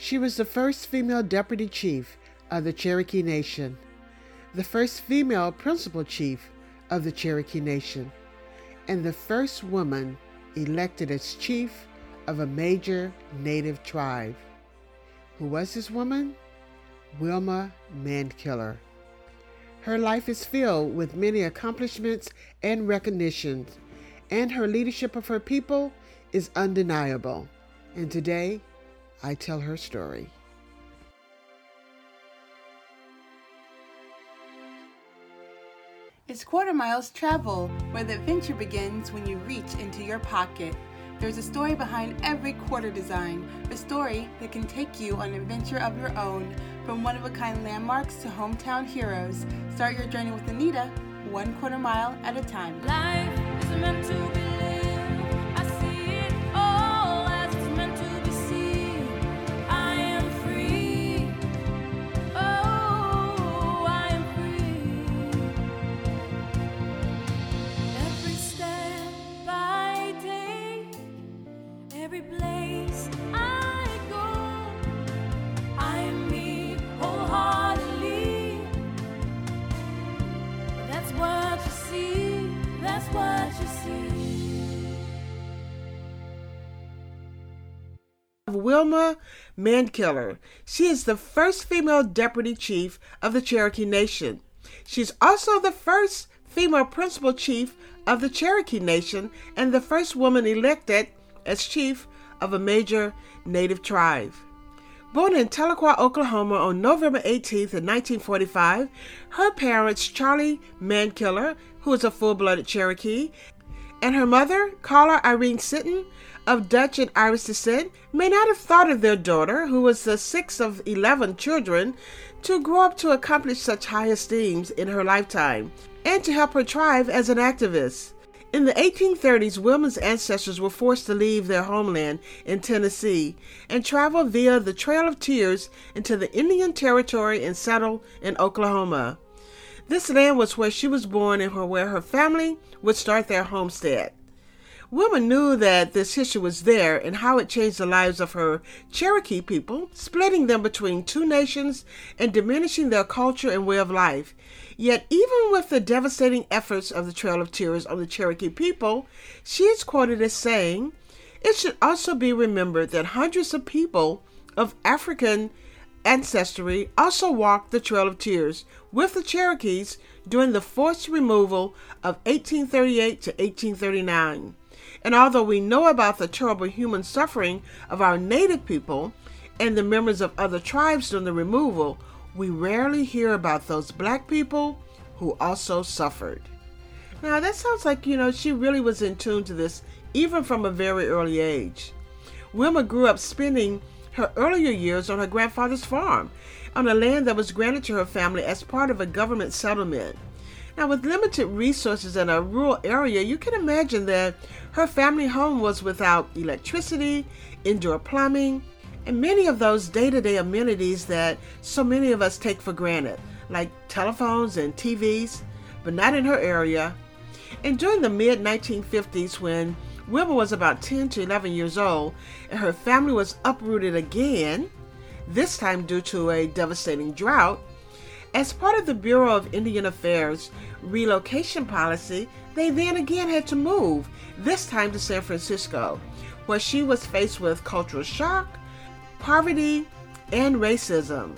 She was the first female deputy chief of the Cherokee Nation, the first female principal chief of the Cherokee Nation, and the first woman elected as chief of a major native tribe. Who was this woman? Wilma Mankiller. Her life is filled with many accomplishments and recognitions, and her leadership of her people is undeniable. And today, I tell her story. It's quarter miles travel where the adventure begins when you reach into your pocket. There's a story behind every quarter design, a story that can take you on an adventure of your own, from one of a kind landmarks to hometown heroes. Start your journey with Anita, one quarter mile at a time. Life Wilma Mankiller. She is the first female deputy chief of the Cherokee Nation. She's also the first female principal chief of the Cherokee Nation and the first woman elected as chief of a major native tribe. Born in Tahlequah, Oklahoma on November 18, 1945, her parents, Charlie Mankiller, who is a full blooded Cherokee, and her mother, Carla Irene Sitton, of Dutch and Irish descent, may not have thought of their daughter, who was the sixth of 11 children, to grow up to accomplish such high esteems in her lifetime, and to help her tribe as an activist. In the 1830s, Wilma's ancestors were forced to leave their homeland in Tennessee and travel via the Trail of Tears into the Indian Territory and settle in Oklahoma. This land was where she was born and where her family would start their homestead. Wilma knew that this history was there and how it changed the lives of her Cherokee people, splitting them between two nations and diminishing their culture and way of life. Yet, even with the devastating efforts of the Trail of Tears on the Cherokee people, she is quoted as saying, It should also be remembered that hundreds of people of African ancestry also walked the Trail of Tears with the Cherokees during the forced removal of 1838 to 1839. And although we know about the terrible human suffering of our native people and the members of other tribes during the removal, we rarely hear about those black people who also suffered. Now, that sounds like, you know, she really was in tune to this even from a very early age. Wilma grew up spending her earlier years on her grandfather's farm on a land that was granted to her family as part of a government settlement. Now, with limited resources in a rural area, you can imagine that her family home was without electricity, indoor plumbing, and many of those day to day amenities that so many of us take for granted, like telephones and TVs, but not in her area. And during the mid 1950s, when Wilma was about 10 to 11 years old and her family was uprooted again, this time due to a devastating drought, as part of the Bureau of Indian Affairs relocation policy, they then again had to move, this time to San Francisco, where she was faced with cultural shock, poverty, and racism.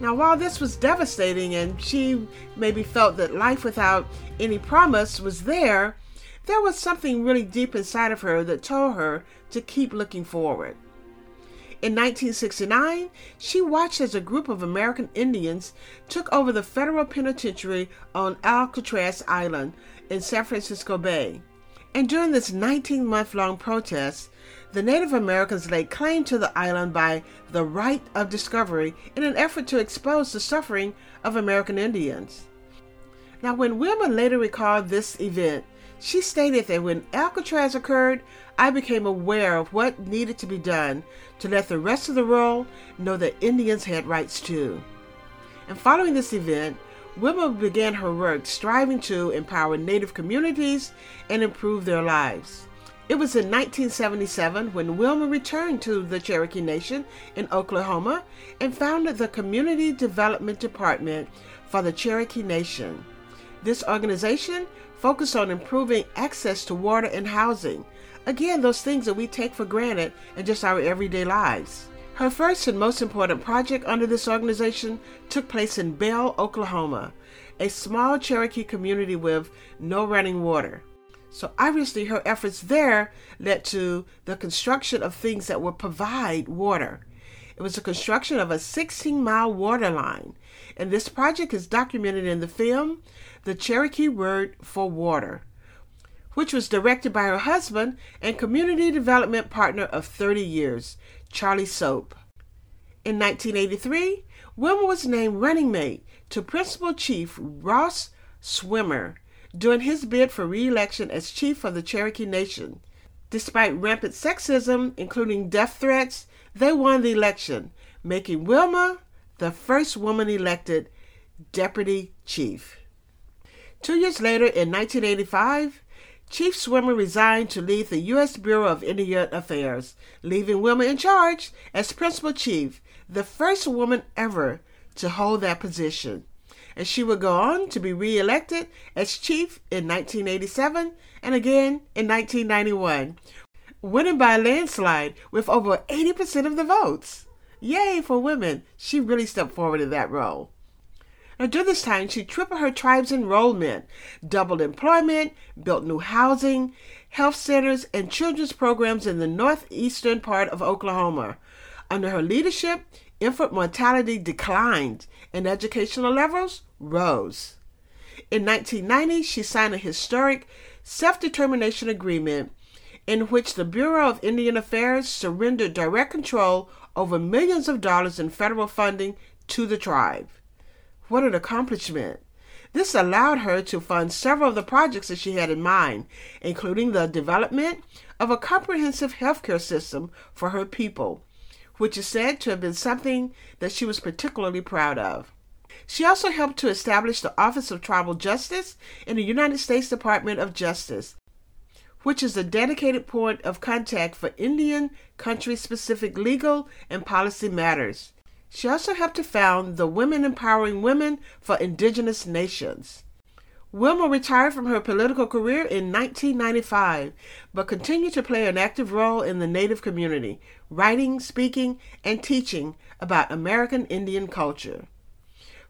Now, while this was devastating and she maybe felt that life without any promise was there, there was something really deep inside of her that told her to keep looking forward. In 1969, she watched as a group of American Indians took over the federal penitentiary on Alcatraz Island in San Francisco Bay. And during this 19 month long protest, the Native Americans laid claim to the island by the right of discovery in an effort to expose the suffering of American Indians. Now, when Wilma later recalled this event, she stated that when Alcatraz occurred, I became aware of what needed to be done to let the rest of the world know that Indians had rights too. And following this event, Wilma began her work striving to empower Native communities and improve their lives. It was in 1977 when Wilma returned to the Cherokee Nation in Oklahoma and founded the Community Development Department for the Cherokee Nation. This organization focused on improving access to water and housing. Again, those things that we take for granted in just our everyday lives. Her first and most important project under this organization took place in Bell, Oklahoma, a small Cherokee community with no running water. So obviously, her efforts there led to the construction of things that would provide water. It was the construction of a 16 mile water line, and this project is documented in the film The Cherokee Word for Water, which was directed by her husband and community development partner of 30 years, Charlie Soap. In 1983, Wilma was named running mate to Principal Chief Ross Swimmer during his bid for re election as chief of the Cherokee Nation. Despite rampant sexism, including death threats, they won the election, making Wilma the first woman elected deputy chief. Two years later, in 1985, Chief Swimmer resigned to lead the U.S. Bureau of Indian Affairs, leaving Wilma in charge as principal chief, the first woman ever to hold that position. And she would go on to be reelected as chief in 1987 and again in 1991, winning by a landslide with over 80% of the votes. Yay for women! She really stepped forward in that role. Now, during this time, she tripled her tribe's enrollment, doubled employment, built new housing, health centers, and children's programs in the northeastern part of Oklahoma. Under her leadership, infant mortality declined and educational levels rose. In 1990, she signed a historic self determination agreement in which the Bureau of Indian Affairs surrendered direct control over millions of dollars in federal funding to the tribe. What an accomplishment! This allowed her to fund several of the projects that she had in mind, including the development of a comprehensive healthcare system for her people, which is said to have been something that she was particularly proud of. She also helped to establish the Office of Tribal Justice in the United States Department of Justice, which is a dedicated point of contact for Indian country specific legal and policy matters. She also helped to found the Women Empowering Women for Indigenous Nations. Wilma retired from her political career in 1995, but continued to play an active role in the Native community, writing, speaking, and teaching about American Indian culture.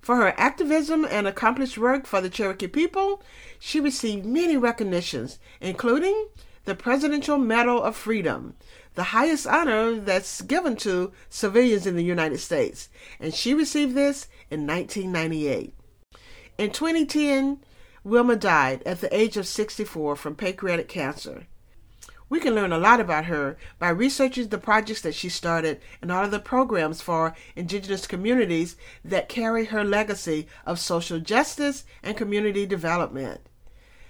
For her activism and accomplished work for the Cherokee people, she received many recognitions, including the Presidential Medal of Freedom, the highest honor that's given to civilians in the United States, and she received this in 1998. In 2010, Wilma died at the age of 64 from pancreatic cancer. We can learn a lot about her by researching the projects that she started and all of the programs for indigenous communities that carry her legacy of social justice and community development.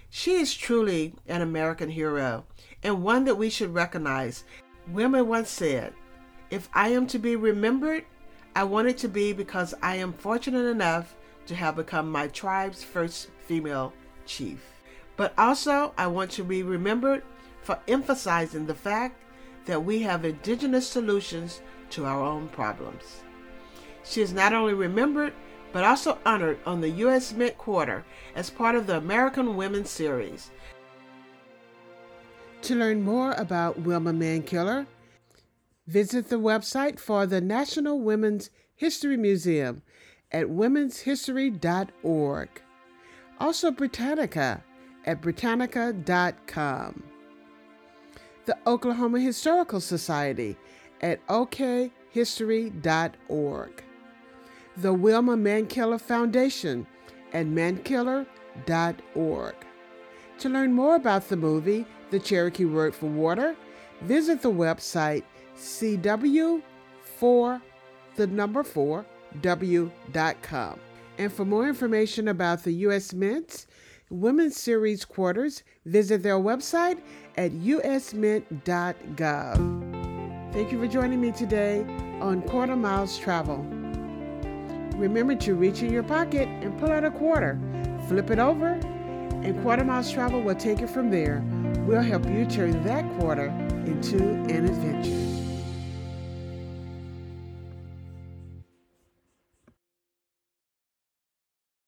She is truly an American hero and one that we should recognize. Wilma once said, If I am to be remembered, I want it to be because I am fortunate enough to have become my tribe's first female chief. But also, I want to be remembered for emphasizing the fact that we have indigenous solutions to our own problems. She is not only remembered, but also honored on the U.S. Mint Quarter as part of the American Women Series. To learn more about Wilma Mankiller, visit the website for the National Women's History Museum at womenshistory.org. Also, Britannica at britannica.com. The Oklahoma Historical Society at okhistory.org. The Wilma Mankiller Foundation at mankiller.org. To learn more about the movie, The Cherokee Word for Water, visit the website cw4 the number 4 w.com. And for more information about the U.S. Mint's Women's Series quarters, visit their website at usmint.gov. Thank you for joining me today on Quarter Miles Travel. Remember to reach in your pocket and pull out a quarter, flip it over, and Quarter Miles Travel will take it from there We'll help you turn that quarter into an adventure.